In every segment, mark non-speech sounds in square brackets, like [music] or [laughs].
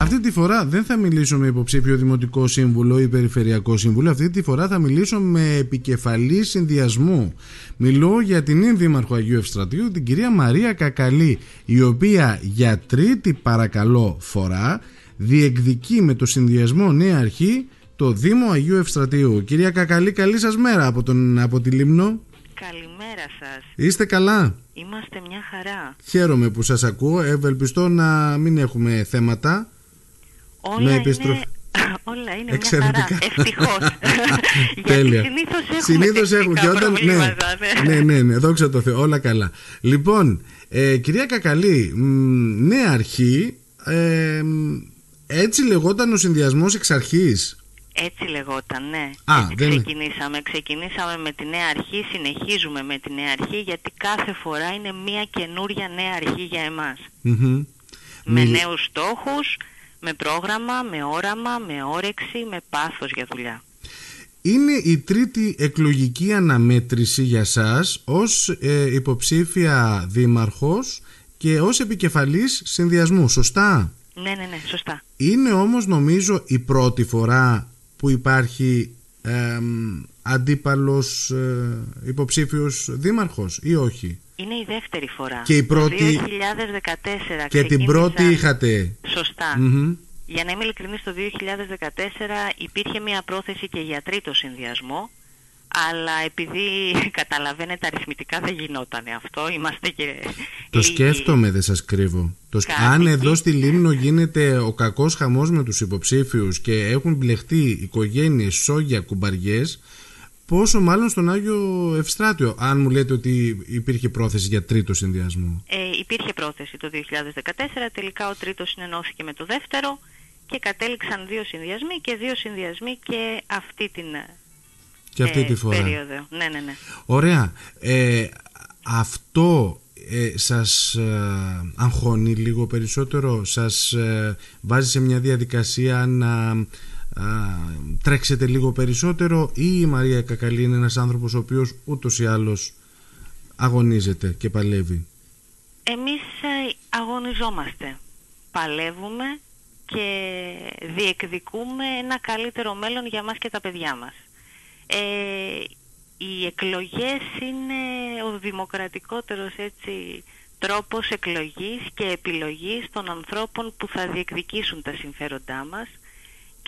Αυτή τη φορά δεν θα μιλήσω με υποψήφιο δημοτικό σύμβουλο ή περιφερειακό σύμβουλο. Αυτή τη φορά θα μιλήσω με επικεφαλή συνδυασμού. Μιλώ για την ίνδημαρχο Αγίου Ευστρατείου, την κυρία Μαρία Κακαλή, η οποία για τρίτη παρακαλώ φορά διεκδικεί με το συνδυασμό Νέα Αρχή το Δήμο Αγίου Ευστρατείου. Κυρία Κακαλή, καλή σας μέρα από, τον, από τη Λίμνο. Καλημέρα σας. Είστε καλά; Είμαστε μια χαρά. Χαίρομαι που σας ακούω. Ευελπιστώ να μην έχουμε θέματα. Όλα με επιστροφή. είναι, [laughs] όλα είναι Εξαιρετικά. μια χαρά. Ευτυχώς. [laughs] Τέλεια. Γιατί συνήθως έχουμε Συνήθως έχουμε. τεχνικά Και όταν, ναι, προβλήματα, ναι. ναι, ναι, ναι, δόξα τω Θεώ, όλα καλά. Λοιπόν, ε, κυρία Κακαλή, μ, νέα αρχή, ε, μ, έτσι λεγόταν ο συνδυασμός εξ αρχής. Έτσι λεγόταν, ναι. Α, Έτσι δεν- ξεκινήσαμε. Ξεκινήσαμε με τη νέα αρχή, συνεχίζουμε με τη νέα αρχή, γιατί κάθε φορά είναι μια καινούρια νέα αρχή για εμάς. Μμμ. Με Μιλ- νέους στόχους, με πρόγραμμα, με όραμα, με όρεξη, με πάθος για δουλειά. Είναι η τρίτη εκλογική αναμέτρηση για σας ως ε, υποψήφια δήμαρχος και ως επικεφαλής συνδυασμού, σωστά; Ναι, ναι, ναι, σωστά. Είναι όμως νομίζω η πρώτη φορά που υπάρχει εμ, αντίπαλος ε, υποψήφιος δήμαρχος ή όχι; Είναι η δεύτερη φορά. Και η Το πρώτη- 2014 Και την πρώτη ξεκίνησαν- είχατε. Σωστά. Μμμ. Για να είμαι ειλικρινής, το 2014 υπήρχε μια πρόθεση και για τρίτο συνδυασμό, αλλά επειδή [laughs] καταλαβαίνετε αριθμητικά δεν γινόταν αυτό, είμαστε και Το λίγοι. σκέφτομαι, δεν σας κρύβω. Το σκ- Αν Κάτοικοι. εδώ στη Λίμνο γίνεται ο κακός χαμός με τους υποψήφιους και έχουν μπλεχτεί οικογένειες, σόγια, κουμπαριές, πόσο μάλλον στον Άγιο Ευστράτιο, αν μου λέτε ότι υπήρχε πρόθεση για τρίτο συνδυασμό. Ε, υπήρχε πρόθεση το 2014, τελικά ο τρίτος συνενώθηκε με το δεύτερο και κατέληξαν δύο συνδυασμοί και δύο συνδυασμοί και αυτή την Και αυτή ε, τη φορά. περίοδο. Ναι, ναι, ναι. Ωραία. Ε, αυτό ε, σας ε, αγχώνει λίγο περισσότερο, σας ε, βάζει σε μια διαδικασία να ε, τρέξετε λίγο περισσότερο ή η Μαρία Κακαλή είναι ένας άνθρωπος ο οποίος ούτως ή άλλως αγωνίζεται και παλεύει; Εμείς ε, αγωνιζόμαστε, παλεύουμε και διεκδικούμε ένα καλύτερο μέλλον για μας και τα παιδιά μας. Ε, οι εκλογές είναι ο δημοκρατικότερος έτσι, τρόπος εκλογής και επιλογής των ανθρώπων που θα διεκδικήσουν τα συμφέροντά μας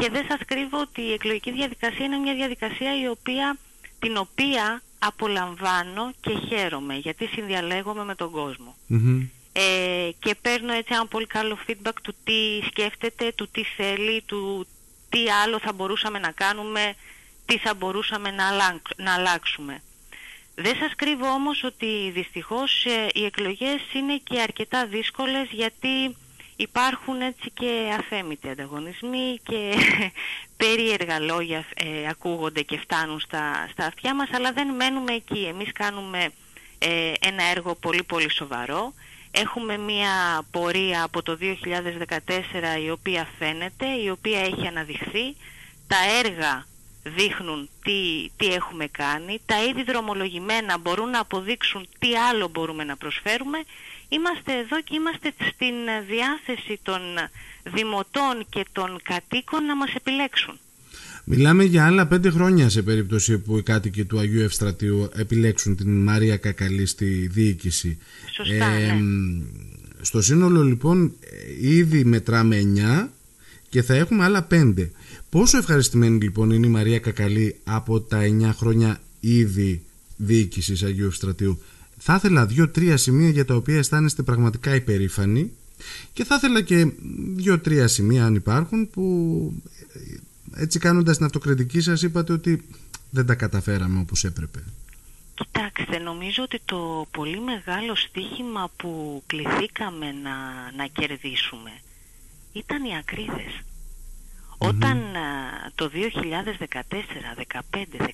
και δεν σας κρύβω ότι η εκλογική διαδικασία είναι μια διαδικασία η οποία, την οποία απολαμβάνω και χαίρομαι γιατί συνδιαλέγομαι με τον κόσμο. Μμμ. Ε, και παίρνω έτσι ένα πολύ καλό feedback του τι σκέφτεται, του τι θέλει, του τι άλλο θα μπορούσαμε να κάνουμε, τι θα μπορούσαμε να, αλλάξ- να αλλάξουμε. Δεν σας κρύβω όμως ότι δυστυχώς ε, οι εκλογές είναι και αρκετά δύσκολες γιατί υπάρχουν έτσι και αθέμητοι ανταγωνισμοί και [laughs] περίεργα λόγια ε, ακούγονται και φτάνουν στα, στα αυτιά μας αλλά δεν μένουμε εκεί. Εμείς κάνουμε ε, ένα έργο πολύ πολύ σοβαρό. Έχουμε μια πορεία από το 2014 η οποία φαίνεται, η οποία έχει αναδειχθεί. Τα έργα δείχνουν τι, τι έχουμε κάνει. Τα ήδη δρομολογημένα μπορούν να αποδείξουν τι άλλο μπορούμε να προσφέρουμε. Είμαστε εδώ και είμαστε στην διάθεση των δημοτών και των κατοίκων να μας επιλέξουν. Μιλάμε για άλλα πέντε χρόνια σε περίπτωση που οι κάτοικοι του Αγίου Ευστρατείου επιλέξουν την Μαρία Κακαλή στη διοίκηση. Σωστά, ναι. μ, Στο σύνολο λοιπόν ε, ήδη μετράμε 9 και θα έχουμε άλλα 5. Πόσο ευχαριστημένη λοιπόν είναι η Μαρία Κακαλή από τα 9 χρόνια ήδη διοίκησης Αγίου Ευστρατείου. Θα ήθελα δύο-τρία σημεία για τα οποία αισθάνεστε πραγματικά υπερήφανοι και θα ήθελα και δύο-τρία σημεία αν υπάρχουν που ε, έτσι κάνοντας την αυτοκριτική σας είπατε ότι δεν τα καταφέραμε όπως έπρεπε. Κοιτάξτε, νομίζω ότι το πολύ μεγάλο στίχημα που κληθήκαμε να, να κερδίσουμε ήταν οι ακρίδες. Όταν α, το 2014, 15, 16,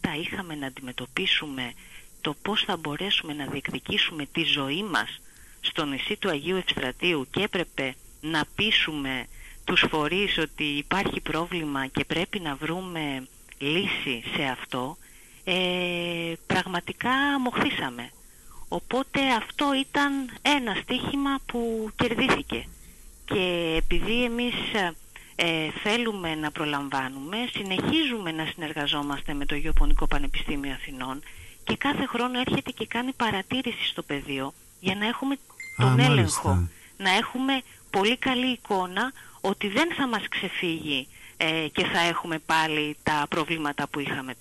17 είχαμε να αντιμετωπίσουμε το πώς θα μπορέσουμε να διεκδικήσουμε τη ζωή μας στο νησί του Αγίου Ευστρατείου και έπρεπε να πείσουμε τους φορείς ότι υπάρχει πρόβλημα και πρέπει να βρούμε λύση σε αυτό, ε, πραγματικά μοχθήσαμε. Οπότε αυτό ήταν ένα στίχημα που κερδίθηκε. και επειδή εμείς ε, θέλουμε να προλαμβάνουμε, συνεχίζουμε να συνεργαζόμαστε με το Γεωπονικό Πανεπιστήμιο Αθηνών και κάθε χρόνο έρχεται και κάνει παρατήρηση στο πεδίο για να έχουμε τον έλεγχο, να έχουμε πολύ καλή εικόνα ότι δεν θα μας ξεφύγει ε, και θα έχουμε πάλι τα προβλήματα που είχαμε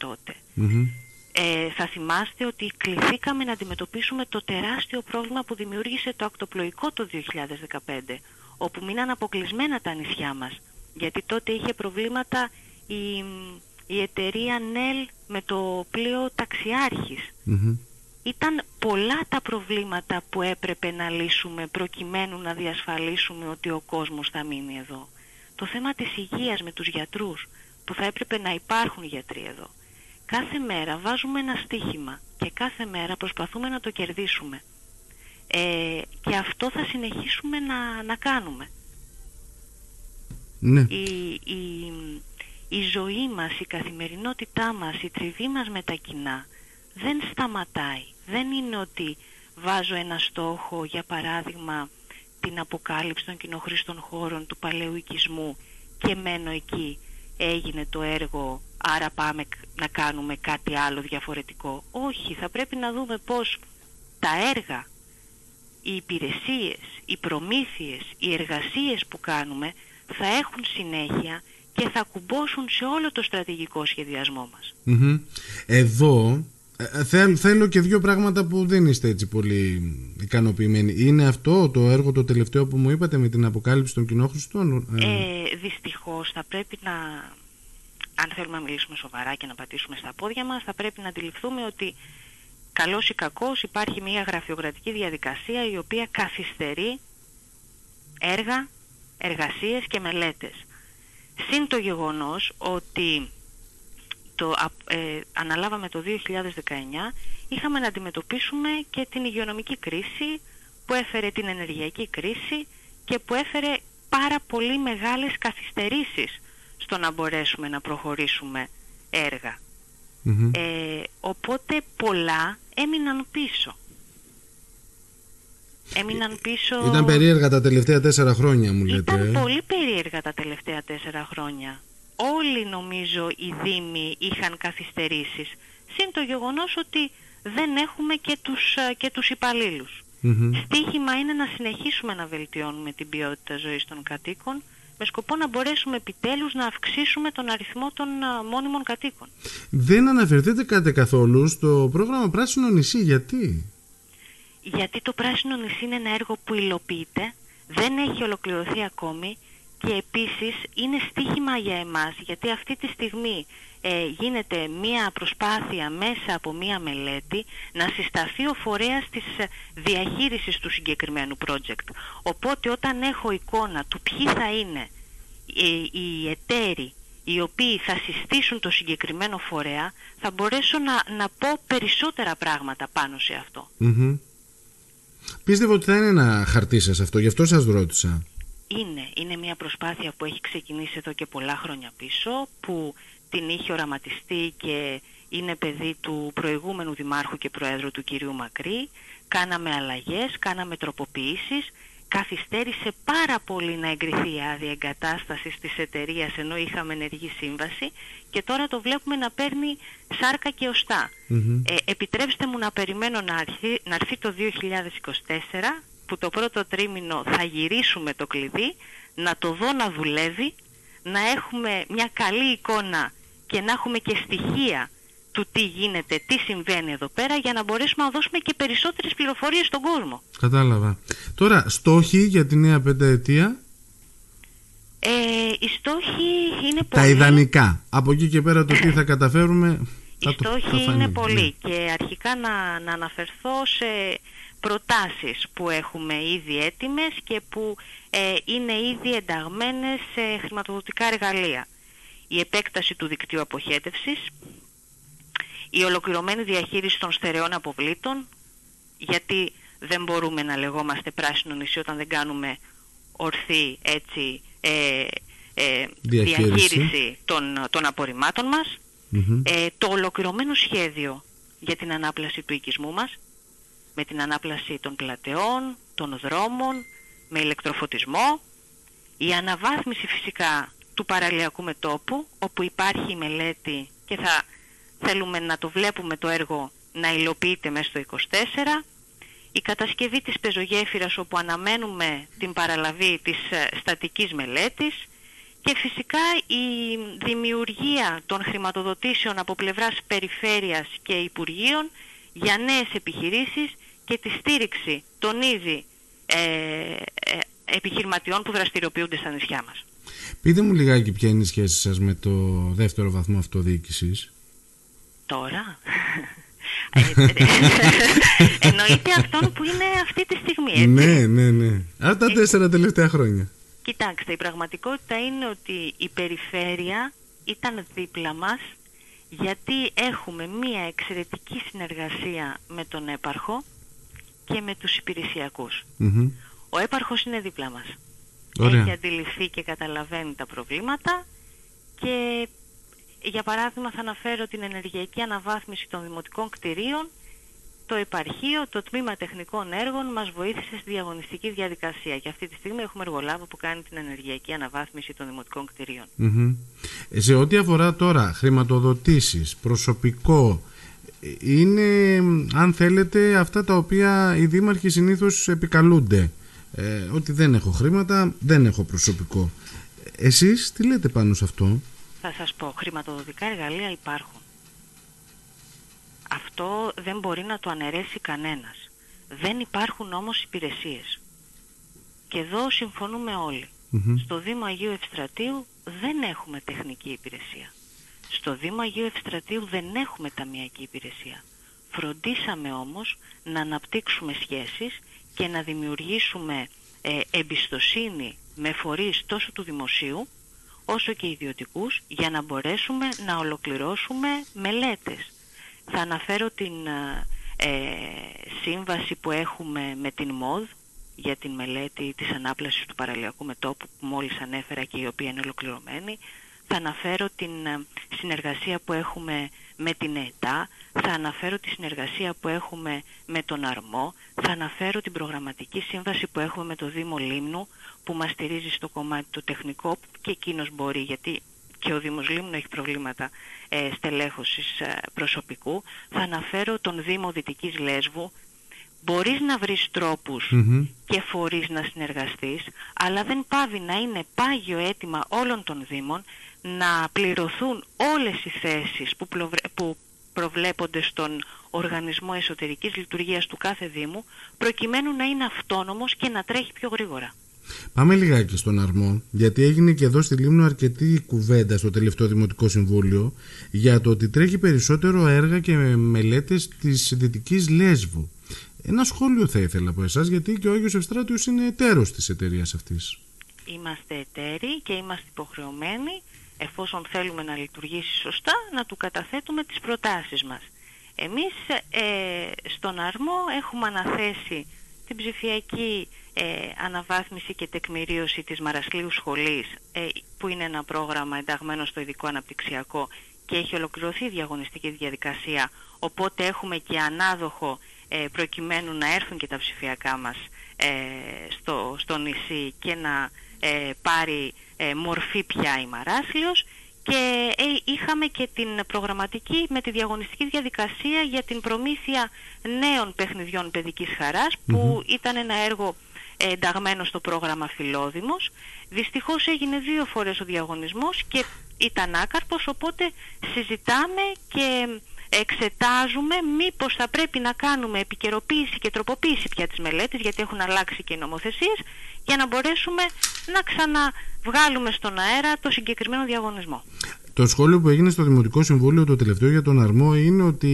Ε, θα θυμάστε ότι κληθήκαμε να αντιμετωπίσουμε το τεράστιο πρόβλημα που δημιούργησε το ακτοπλοϊκό το 2015, όπου μείναν αποκλεισμένα τα νησιά μας, γιατί τότε είχε προβλήματα η, η εταιρεία ΝΕΛ με το πλοίο Ήταν πολλά τα προβλήματα που έπρεπε να λύσουμε προκειμένου να διασφαλίσουμε ότι ο κόσμος θα μείνει εδώ το θέμα της υγείας με τους γιατρούς, που θα έπρεπε να υπάρχουν γιατροί εδώ. Κάθε μέρα βάζουμε ένα στίχημα και κάθε μέρα προσπαθούμε να το κερδίσουμε. Ε, και αυτό θα συνεχίσουμε να, να κάνουμε. Ναι. Η, η, η ζωή μας, η καθημερινότητά μας, η τριβή μας με τα κοινά δεν σταματάει. Δεν είναι ότι βάζω ένα στόχο, για παράδειγμα, την αποκάλυψη των κοινοχρήστων χώρων του παλαιού οικισμού και μένω εκεί έγινε το έργο άρα πάμε να κάνουμε κάτι άλλο διαφορετικό. Όχι, θα πρέπει να δούμε πώς τα έργα, οι υπηρεσίες, οι προμήθειες, οι εργασίες που κάνουμε θα έχουν συνέχεια και θα κουμπώσουν σε όλο το στρατηγικό σχεδιασμό μας. Εδώ ε, θέλω και δύο πράγματα που δεν είστε έτσι πολύ ικανοποιημένοι. Είναι αυτό το έργο το τελευταίο που μου είπατε με την αποκάλυψη των κοινόχρηστων. Ε, ε δυστυχώς θα πρέπει να, αν θέλουμε να μιλήσουμε σοβαρά και να πατήσουμε στα πόδια μας, θα πρέπει να αντιληφθούμε ότι καλός ή κακός υπάρχει μια γραφειοκρατική διαδικασία η οποία καθυστερεί έργα, εργασίες και μελέτες. Συν το γεγονός ότι το ε, αναλάβαμε το 2019 είχαμε να αντιμετωπίσουμε και την υγειονομική κρίση που έφερε την ενεργειακή κρίση και που έφερε πάρα πολύ μεγάλες καθυστερήσεις στο να μπορέσουμε να προχωρήσουμε Ε, οπότε πολλά έμειναν πίσω. Έμειναν πίσω... Ήταν περίεργα τα τελευταία τέσσερα χρόνια μου λέτε. Ήταν πολύ περίεργα τα τελευταία τέσσερα χρόνια όλοι νομίζω οι Δήμοι είχαν καθυστερήσεις. Συν το γεγονός ότι δεν έχουμε και τους, ε, και τους υπαλλήλους. Στίχημα είναι να συνεχίσουμε να βελτιώνουμε την ποιότητα ζωής των κατοίκων με σκοπό να μπορέσουμε επιτέλους να αυξήσουμε τον αριθμό των ε, μόνιμων κατοίκων. Δεν αναφερθείτε κάτι καθόλου στο πρόγραμμα Πράσινο Νησί. Γιατί; Γιατί το Πράσινο Νησί είναι ένα έργο που υλοποιείται, δεν έχει ολοκληρωθεί ακόμη και επίσης είναι στίχημα για εμάς γιατί αυτή τη στιγμή ε, γίνεται μία προσπάθεια μέσα από μία μελέτη να συσταθεί ο φορέας της ε, διαχείρισης του συγκεκριμένου project. Οπότε όταν έχω εικόνα του ποιοι θα είναι ε, οι εταίροι οι οποίοι θα συστήσουν το συγκεκριμένο φορέα θα μπορέσω να, να πω περισσότερα πράγματα πάνω σε αυτό. Mm-hmm. Πίστευω ότι θα είναι ένα χαρτί σας αυτό, γι' αυτό σας ρώτησα. Είναι, είναι μια προσπάθεια που έχει ξεκινήσει εδώ και πολλά χρόνια πίσω, που την είχε οραματιστεί και είναι παιδί του προηγούμενου Δημάρχου και Προέδρου του κυρίου Μακρύ. Κάναμε αλλαγές, κάναμε τροποποιήσεις, καθυστέρησε πάρα πολύ να εγκριθεί η άδεια εγκατάστασης της εταιρείας ενώ είχαμε ενεργή σύμβαση και τώρα το βλέπουμε να παίρνει σάρκα και οστά. Ε, επιτρέψτε μου να περιμένω να έρθει, να έρθει το 2024 που το πρώτο τρίμηνο θα γυρίσουμε το κλειδί, να το δω να δουλεύει, να έχουμε μια καλή εικόνα και να έχουμε και στοιχεία του τι γίνεται, τι συμβαίνει εδώ πέρα για να μπορέσουμε να δώσουμε και περισσότερες πληροφορίες στον κόσμο. Κατάλαβα. Τώρα, στόχοι για τη νέα πενταετία; Ε, οι στόχοι είναι πολύ... Τα ιδανικά. Από εκεί και πέρα το τι θα καταφέρουμε... Οι στόχοι είναι πολλοί ναι. και αρχικά να, να αναφερθώ σε προτάσεις που έχουμε ήδη έτοιμες και που ε, είναι ήδη ενταγμένες σε χρηματοδοτικά εργαλεία. Η επέκταση του δικτύου αποχέτευσης, η ολοκληρωμένη διαχείριση των στερεών αποβλήτων, γιατί δεν μπορούμε να λεγόμαστε πράσινο νησί όταν δεν κάνουμε ορθή έτσι, ε, ε, διαχείριση, των, των απορριμμάτων μας, ε, το ολοκληρωμένο σχέδιο για την ανάπλαση του οικισμού μας, με την ανάπλαση των πλατεών, των δρόμων, με ηλεκτροφωτισμό, Η αναβάθμιση φυσικά του παραλιακού μετόπου, όπου υπάρχει η μελέτη και θα θέλουμε να το βλέπουμε το έργο να υλοποιείται μέσα στο 24. Η κατασκευή της πεζογέφυρας όπου αναμένουμε την παραλαβή της ε, στατικής μελέτης και φυσικά η δημιουργία των χρηματοδοτήσεων από πλευράς περιφέρειας και Υπουργείων για νέες επιχειρήσεις και τη στήριξη των ήδη ε, ε, επιχειρηματιών που δραστηριοποιούνται στα νησιά μας. Πείτε μου λιγάκι ποια είναι η σχέση σας με το δεύτερο βαθμό αυτοδιοίκησης. Τώρα; Ε, εννοείται αυτόν που είναι αυτή τη στιγμή, έτσι; Ναι, ναι, ναι. Από τα τέσσερα τελευταία χρόνια. Κοιτάξτε, η πραγματικότητα είναι ότι η περιφέρεια ήταν δίπλα μας γιατί έχουμε μία εξαιρετική συνεργασία με τον έπαρχο και με τους υπηρεσιακους Ο έπαρχος είναι δίπλα μας. Ωραία. Έχει αντιληφθεί και καταλαβαίνει τα προβλήματα και για παράδειγμα θα αναφέρω την ενεργειακή αναβάθμιση των δημοτικών κτηρίων το επαρχείο, το τμήμα τεχνικών έργων μας βοήθησε στη διαγωνιστική διαδικασία και αυτή τη στιγμή έχουμε εργολάβο που κάνει την ενεργειακή αναβάθμιση των δημοτικών κτηρίων. Σε ό,τι αφορά τώρα χρηματοδοτήσεις, προσωπικό, είναι αν θέλετε αυτά τα οποία οι δήμαρχοι συνήθως επικαλούνται. Ε, ότι δεν έχω χρήματα, δεν έχω προσωπικό. Εσείς τι λέτε πάνω σε αυτό; Θα σας πω, χρηματοδοτικά εργαλεία υπάρχουν. Αυτό δεν μπορεί να το αναιρέσει κανένας. Δεν υπάρχουν όμως υπηρεσίες. Και εδώ συμφωνούμε Στο Δήμο Αγίου Ευστρατείου δεν έχουμε τεχνική υπηρεσία. Στο Δήμο Αγίου Ευστρατείου δεν έχουμε ταμιακή υπηρεσία. Φροντίσαμε όμως να αναπτύξουμε σχέσεις και να δημιουργήσουμε ε, εμπιστοσύνη με φορείς τόσο του δημοσίου όσο και ιδιωτικούς για να μπορέσουμε να ολοκληρώσουμε μελέτες. Θα αναφέρω την ε, σύμβαση που έχουμε με την ΜΟΔ για την μελέτη της ανάπλασης του παραλιακού μετόπου που μόλις ανέφερα και η οποία είναι ολοκληρωμένη. Θα αναφέρω την ε, συνεργασία που έχουμε με την ΕΤΑ, θα αναφέρω τη συνεργασία που έχουμε με τον Αρμό, θα αναφέρω την προγραμματική σύμβαση που έχουμε με το Δήμο Λίμνου που μας στηρίζει στο κομμάτι του τεχνικό και εκείνος μπορεί γιατί και ο Δήμος Λίμνου έχει προβλήματα ε, στελέχωσης ε, προσωπικού. Θα αναφέρω τον Δήμο Δυτικής Λέσβου. Μπορείς να βρεις και φορείς να συνεργαστείς, αλλά δεν πάβει να είναι πάγιο αίτημα όλων των Δήμων να πληρωθούν όλες οι θέσεις που, που προβλέπονται στον Οργανισμό Εσωτερικής Λειτουργίας του κάθε Δήμου, προκειμένου να είναι αυτόνομος και να τρέχει πιο γρήγορα. Πάμε λιγάκι στον αρμό, γιατί έγινε και εδώ στη Λίμνο αρκετή κουβέντα στο τελευταίο Δημοτικό Συμβούλιο για το ότι τρέχει περισσότερο έργα και μελέτες της Δυτικής Λέσβου. Ένα σχόλιο θα ήθελα από εσάς, γιατί και ο Άγιος Ευστράτιος είναι εταίρος της εταιρείας αυτής. Είμαστε εταίροι και είμαστε υποχρεωμένοι, εφόσον θέλουμε να λειτουργήσει σωστά, να του καταθέτουμε τις προτάσεις μας. Εμείς ε, στον αρμό έχουμε αναθέσει την ψηφιακή ε, αναβάθμιση και τεκμηρίωση της Μαρασλίου Σχολής ε, που είναι ένα πρόγραμμα ενταγμένο στο ειδικό αναπτυξιακό και έχει ολοκληρωθεί η διαγωνιστική διαδικασία οπότε έχουμε και ανάδοχο ε, προκειμένου να έρθουν και τα ψηφιακά μας στο, στο νησί και να πάρει μορφή πια η Μαράσλιος. Και είχαμε και την προγραμματική με τη διαγωνιστική διαδικασία για την προμήθεια νέων παιχνιδιών παιδικής που ήταν ένα έργο ενταγμένο στο πρόγραμμα Φιλόδημος. Δυστυχώς έγινε δύο φορές ο διαγωνισμός και ήταν άκαρπος, οπότε συζητάμε και εξετάζουμε μήπως θα πρέπει να κάνουμε επικαιροποίηση και τροποποίηση πια της μελέτης, γιατί έχουν αλλάξει και οι νομοθεσίες, για να μπορέσουμε να ξαναβγάλουμε στον αέρα το συγκεκριμένο διαγωνισμό. Το σχόλιο που έγινε στο Δημοτικό Συμβούλιο το τελευταίο για τον Αρμό είναι ότι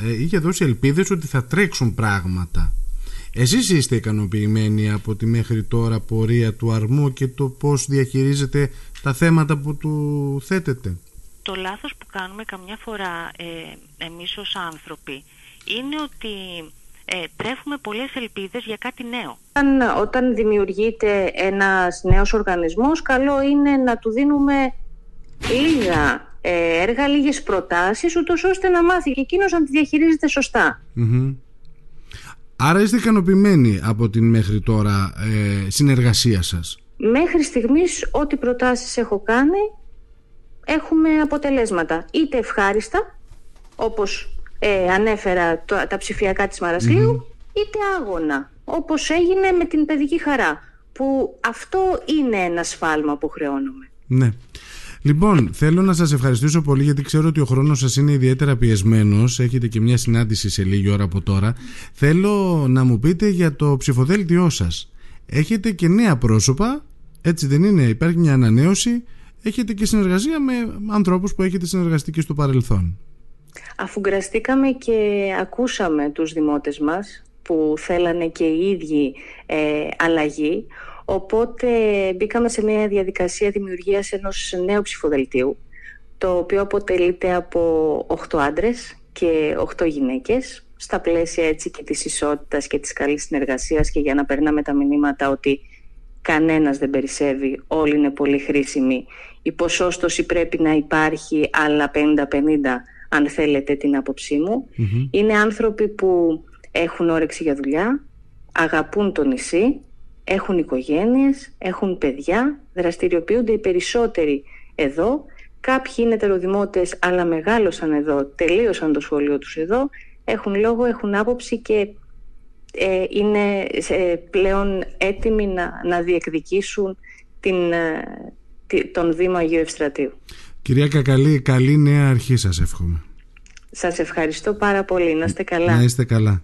ε, είχε δώσει ελπίδες ότι θα τρέξουν πράγματα. Εσείς είστε ικανοποιημένοι από τη μέχρι τώρα πορεία του αρμού και το πώς διαχειρίζετε τα θέματα που του θέτετε; Το λάθος που κάνουμε καμιά φορά ε, εμείς ως άνθρωποι είναι ότι ε, τρέφουμε πολλές ελπίδες για κάτι νέο. Όταν, όταν δημιουργείται ένας νέος οργανισμός, καλό είναι να του δίνουμε λίγα ε, έργα, λίγες προτάσεις, ούτως ώστε να μάθει και εκείνος να τη διαχειρίζεται Άρα είστε ικανοποιημένοι από την μέχρι τώρα ε, συνεργασία σας; μέχρι στιγμής ό,τι προτάσεις έχω κάνει έχουμε αποτελέσματα είτε ευχάριστα όπως ε, ανέφερα τα ψηφιακά της μαρασλιου είτε άγωνα όπως έγινε με την παιδική χαρά που αυτό είναι ένα σφάλμα που χρεώνουμε. Ναι. Λοιπόν, θέλω να σας ευχαριστήσω πολύ γιατί ξέρω ότι ο χρόνος σας είναι ιδιαίτερα πιεσμένος. Έχετε και μια συνάντηση σε λίγη ώρα από τώρα. Θέλω να μου πείτε για το ψηφοδέλτιό σας. Έχετε και νέα πρόσωπα, έτσι δεν είναι, υπάρχει μια ανανέωση. Έχετε και συνεργασία με ανθρώπους που έχετε συνεργαστεί και στο παρελθόν. Αφού γραστήκαμε και ακούσαμε τους δημότες μας που θέλανε και οι ίδιοι ε, αλλαγή, Οπότε μπήκαμε σε μια διαδικασία δημιουργίας ενός νέου ψηφοδελτίου, το οποίο αποτελείται από 8 άντρες και 8 γυναίκες, στα πλαίσια έτσι και της ισότητας και της καλής συνεργασίας και για να περνάμε τα μηνύματα ότι κανένας δεν περισσεύει, όλοι είναι πολύ χρήσιμοι. Η ποσόστοση πρέπει να υπάρχει άλλα 50-50 αν θέλετε την άποψή μου. Είναι άνθρωποι που έχουν όρεξη για δουλειά, αγαπούν το νησί, έχουν οικογένειες, έχουν παιδιά, δραστηριοποιούνται οι περισσότεροι εδώ. Κάποιοι είναι τεροδημότες αλλά μεγάλωσαν εδώ, τελείωσαν το σχολείο τους εδώ, έχουν λόγο, έχουν άποψη και ε, είναι πλέον έτοιμοι να, να διεκδικήσουν την, ε, τον Δήμο Αγίου Ευστρατείου. Κυρία Κακαλή, καλή νέα αρχή σας εύχομαι. Σας ευχαριστώ πάρα πολύ. Να είστε καλά. Να είστε καλά.